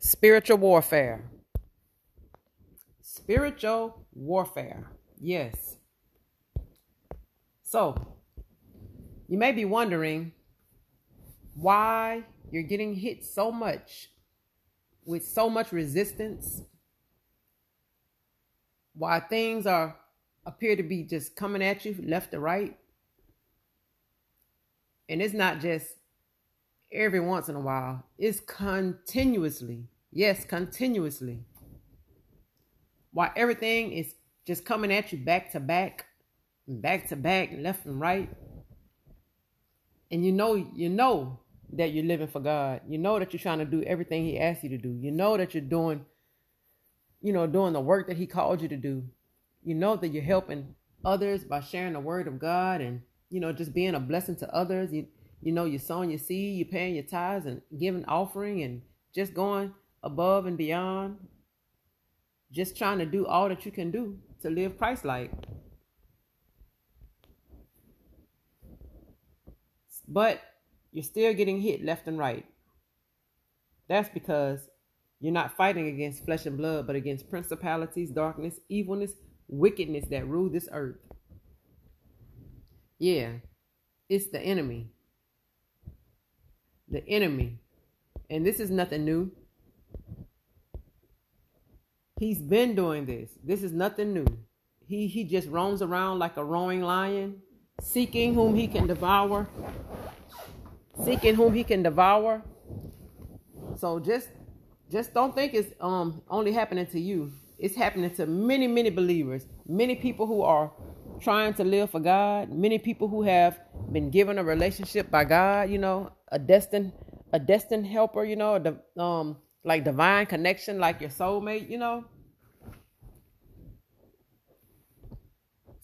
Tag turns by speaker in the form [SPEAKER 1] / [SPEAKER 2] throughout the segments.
[SPEAKER 1] spiritual warfare. Spiritual warfare. Yes. So, you may be wondering why you're getting hit so much with so much resistance, why things are appear to be just coming at you left to right. And it's not just every once in a while, it's continuously. Yes, continuously. Why everything is just coming at you back to back, back to back, left and right. And you know, you know that you're living for God. You know that you're trying to do everything He asks you to do. You know that you're doing, you know, doing the work that He called you to do. You know that you're helping others by sharing the word of God and, you know, just being a blessing to others. You you know, you're sowing your seed, you're paying your tithes and giving offering and just going above and beyond. Just trying to do all that you can do to live Christ like. But you're still getting hit left and right. That's because you're not fighting against flesh and blood, but against principalities, darkness, evilness, wickedness that rule this earth. Yeah, it's the enemy. The enemy. And this is nothing new. He's been doing this. This is nothing new. He he just roams around like a roaring lion, seeking whom he can devour. Seeking whom he can devour. So just just don't think it's um only happening to you. It's happening to many, many believers, many people who are trying to live for God, many people who have been given a relationship by God, you know, a destined a destined helper, you know, the um like divine connection, like your soulmate, you know.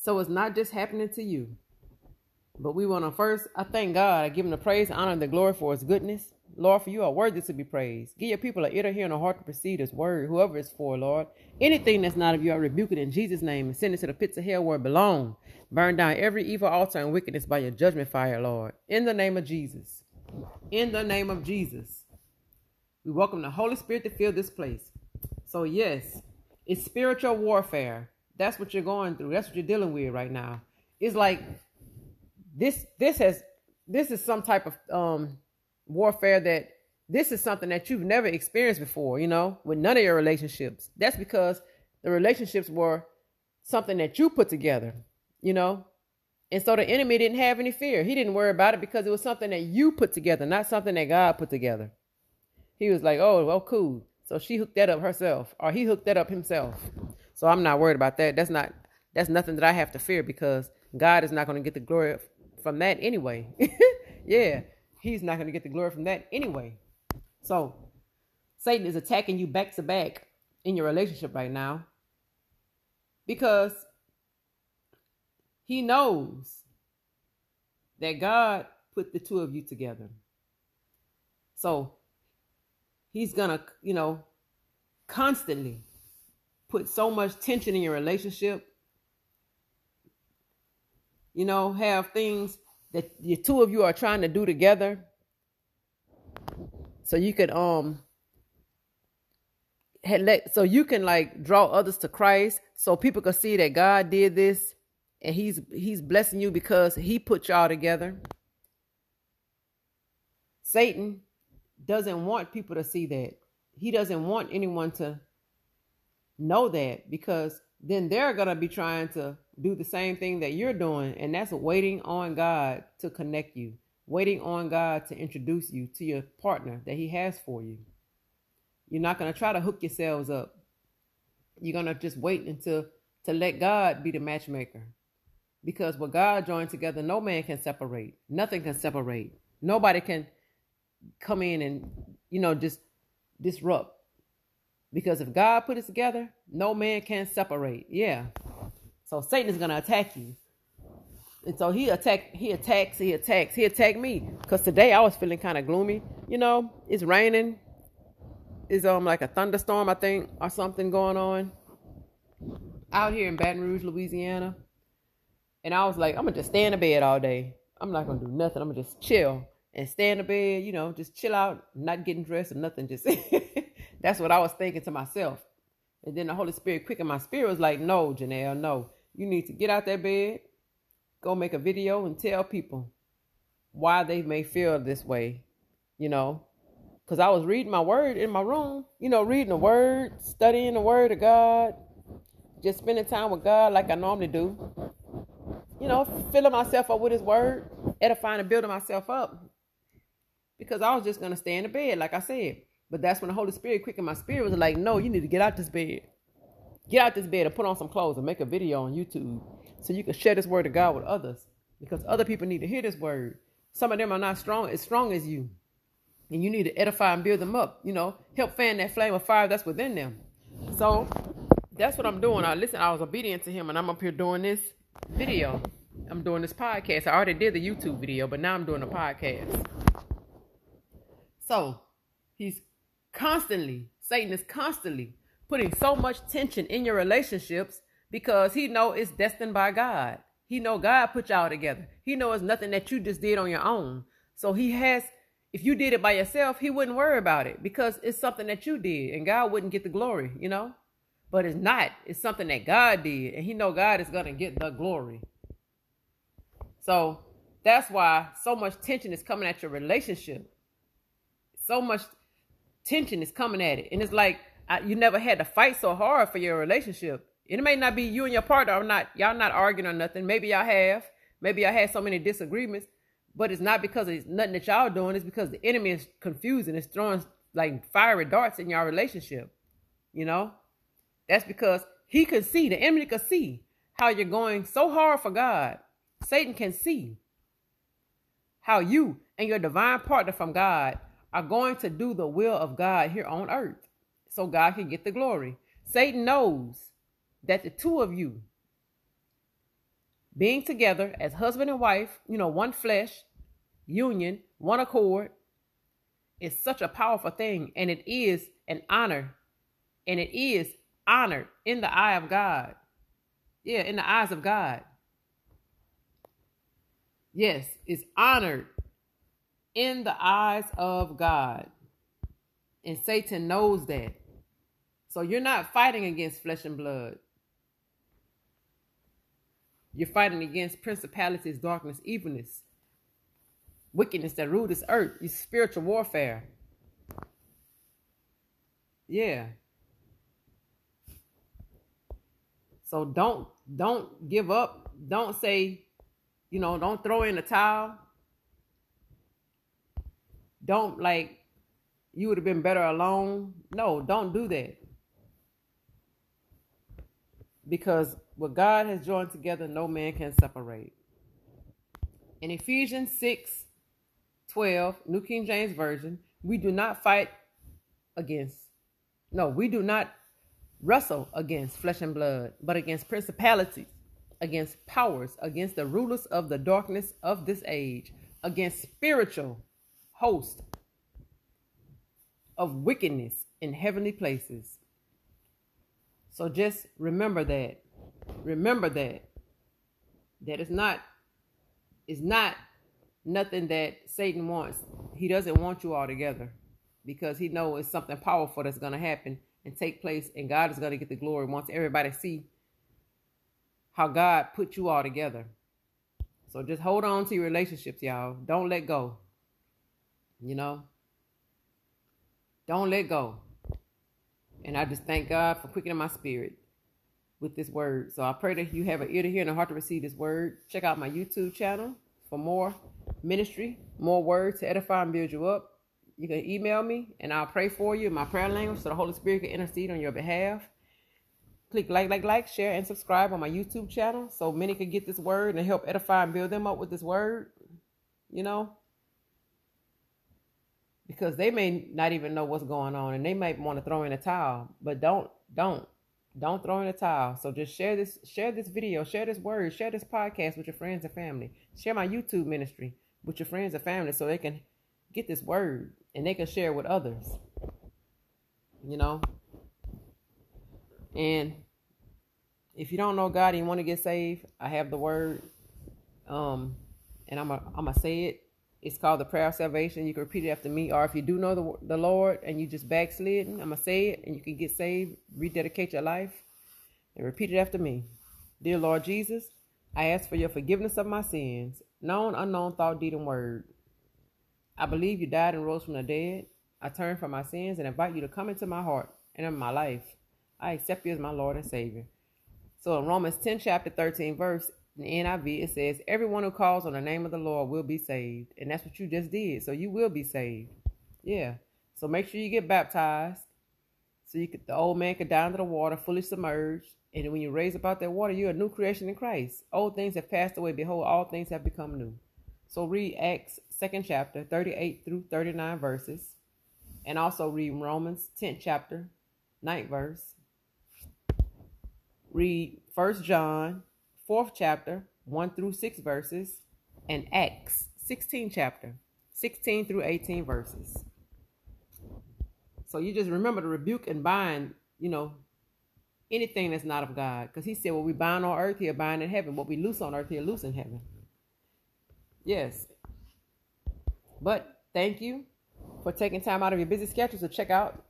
[SPEAKER 1] So it's not just happening to you. But we want to first, I thank God. I give him the praise, honor, and the glory for his goodness. Lord, for you are worthy to be praised. Give your people an ear to hear and a heart to perceive this word, whoever it's for, Lord. Anything that's not of you, I rebuke it in Jesus' name and send it to the pits of hell where it belongs. Burn down every evil altar and wickedness by your judgment fire, Lord. In the name of Jesus. In the name of Jesus. We welcome the Holy Spirit to fill this place. So, yes, it's spiritual warfare. That's what you're going through. That's what you're dealing with right now. It's like this this has this is some type of um warfare that this is something that you've never experienced before, you know, with none of your relationships. That's because the relationships were something that you put together, you know. And so the enemy didn't have any fear. He didn't worry about it because it was something that you put together, not something that God put together. He was like, oh, well, cool. So she hooked that up herself, or he hooked that up himself. So I'm not worried about that. That's not that's nothing that I have to fear because God is not going to get the glory from that anyway. yeah, he's not going to get the glory from that anyway. So, Satan is attacking you back to back in your relationship right now because he knows that God put the two of you together. So, he's to, you know, constantly put so much tension in your relationship you know, have things that the two of you are trying to do together. So you can um let so you can like draw others to Christ so people can see that God did this and he's he's blessing you because he put y'all together. Satan doesn't want people to see that. He doesn't want anyone to know that because then they're going to be trying to do the same thing that you're doing, and that's waiting on God to connect you, waiting on God to introduce you to your partner that He has for you. You're not going to try to hook yourselves up. You're going to just wait until to let God be the matchmaker. Because what God joined together, no man can separate. Nothing can separate. Nobody can come in and, you know, just disrupt. Because if God put it together, no man can separate. Yeah. So Satan is gonna attack you. And so he attack he attacks, he attacks, he attacked me. Cause today I was feeling kind of gloomy. You know, it's raining. It's um like a thunderstorm, I think, or something going on. Out here in Baton Rouge, Louisiana. And I was like, I'm gonna just stay in the bed all day. I'm not gonna do nothing. I'm gonna just chill and stay in the bed, you know, just chill out, not getting dressed or nothing, just That's what I was thinking to myself. And then the Holy Spirit quickened my spirit was like, no, Janelle, no. You need to get out that bed, go make a video and tell people why they may feel this way, you know. Because I was reading my word in my room, you know, reading the word, studying the word of God, just spending time with God like I normally do. You know, filling myself up with his word, edifying and building myself up. Because I was just going to stay in the bed, like I said. But that's when the Holy Spirit quickened my spirit was like, no, you need to get out this bed. Get out this bed and put on some clothes and make a video on YouTube so you can share this word of God with others. Because other people need to hear this word. Some of them are not strong as strong as you. And you need to edify and build them up. You know, help fan that flame of fire that's within them. So that's what I'm doing. I listen, I was obedient to him and I'm up here doing this video. I'm doing this podcast. I already did the YouTube video, but now I'm doing a podcast. So he's constantly, Satan is constantly putting so much tension in your relationships because he know it's destined by God. He know God put y'all together. He know it's nothing that you just did on your own. So he has, if you did it by yourself, he wouldn't worry about it because it's something that you did and God wouldn't get the glory, you know? But it's not. It's something that God did and he know God is going to get the glory. So that's why so much tension is coming at your relationship. So much tension is coming at it. And it's like I, you never had to fight so hard for your relationship. It may not be you and your partner are not y'all not arguing or nothing. Maybe y'all have. Maybe y'all had so many disagreements, but it's not because it's nothing that y'all doing. It's because the enemy is confusing. It's throwing like fiery darts in your relationship. You know, that's because he can see the enemy can see how you're going so hard for God. Satan can see how you and your divine partner from God are going to do the will of God here on earth so God can get the glory. Satan knows that the two of you being together as husband and wife, you know, one flesh, union, one accord, is such a powerful thing. And it is an honor. And it is honored in the eye of God. Yeah, in the eyes of God. Yes, it's honored in the eyes of God. And Satan knows that. So you're not fighting against flesh and blood. You're fighting against principalities, darkness, evilness, wickedness that rule this earth. It's spiritual warfare. Yeah. So don't don't give up. Don't say, you know, don't throw in the towel. Don't like you would have been better alone. No, don't do that because what God has joined together, no man can separate. In Ephesians 6 12, New King James Version, we do not fight against, no, we do not wrestle against flesh and blood, but against principalities, against powers, against the rulers of the darkness of this age, against spiritual hosts of wickedness in heavenly places. So just remember that. Remember that. That is not is not nothing that Satan wants. He doesn't want you all together because he knows it's something powerful that's going to happen and take place and God is going to get the glory once everybody see how God put you all together. So just hold on to your relationships, y'all. Don't let go. You know? Don't let go. And I just thank God for quickening my spirit with this word. So I pray that you have an ear to hear and a heart to receive this word. Check out my YouTube channel for more ministry, more words to edify and build you up. You can email me and I'll pray for you in my prayer language so the Holy Spirit can intercede on your behalf. Click like, like, like, share, and subscribe on my YouTube channel so many can get this word and help edify and build them up with this word. You know, because they may not even know what's going on and they might want to throw in a towel but don't don't don't throw in a towel. So just share this share this video share this word share this podcast with your friends and family. Share my youtube ministry with your friends and family so they can get this word and they can share with others you know? And if you don't know god and you want to get saved i have the word um and i'm a, i'm gonna say it It's called the prayer of salvation. You can repeat it after me. Or if you do know the, the Lord and you just backslidden, I'm to say it and you can get saved, rededicate your life, and repeat it after me. Dear Lord Jesus, I ask for your forgiveness of my sins, known, unknown, thought, deed, and word. I believe you died and rose from the dead. I turn from my sins and invite you to come into my heart and in my life. I accept you as my Lord and Savior. So in Romans 10, chapter 13, verse, the NIV, it says, Everyone who calls on the name of the Lord will be saved. And that's what you just did. So you will be saved. Yeah. So make sure you get baptized. So you could, the old man could down to the water, fully submerged. And when you raise up out that water, you're a new creation in Christ. Old things have passed away. Behold, all things have become new. So read Acts 2nd chapter, 38 through 39 verses. And also read Romans 10th chapter, 9th verse. Read First John, 4th chapter, 1 through 6 verses. And Acts 16 chapter, 16 through 18 verses. So you just remember to rebuke and bind, you know, anything that's not of God. Because he said, what we bind on earth, he'll bind in heaven. What we loose on earth, he'll loose in heaven. Yes. But thank you for taking time out of your busy schedule to check out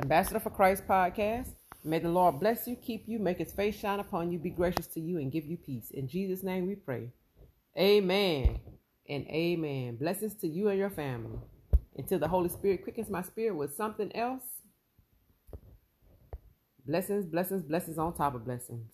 [SPEAKER 1] Ambassador for Christ podcast. May the Lord bless you, keep you, make his face shine upon you, be gracious to you, and give you peace. In Jesus' name we pray. Amen and amen. Blessings to you and your family. Until the Holy Spirit quickens my spirit with something else. Blessings, blessings, blessings on top of blessings.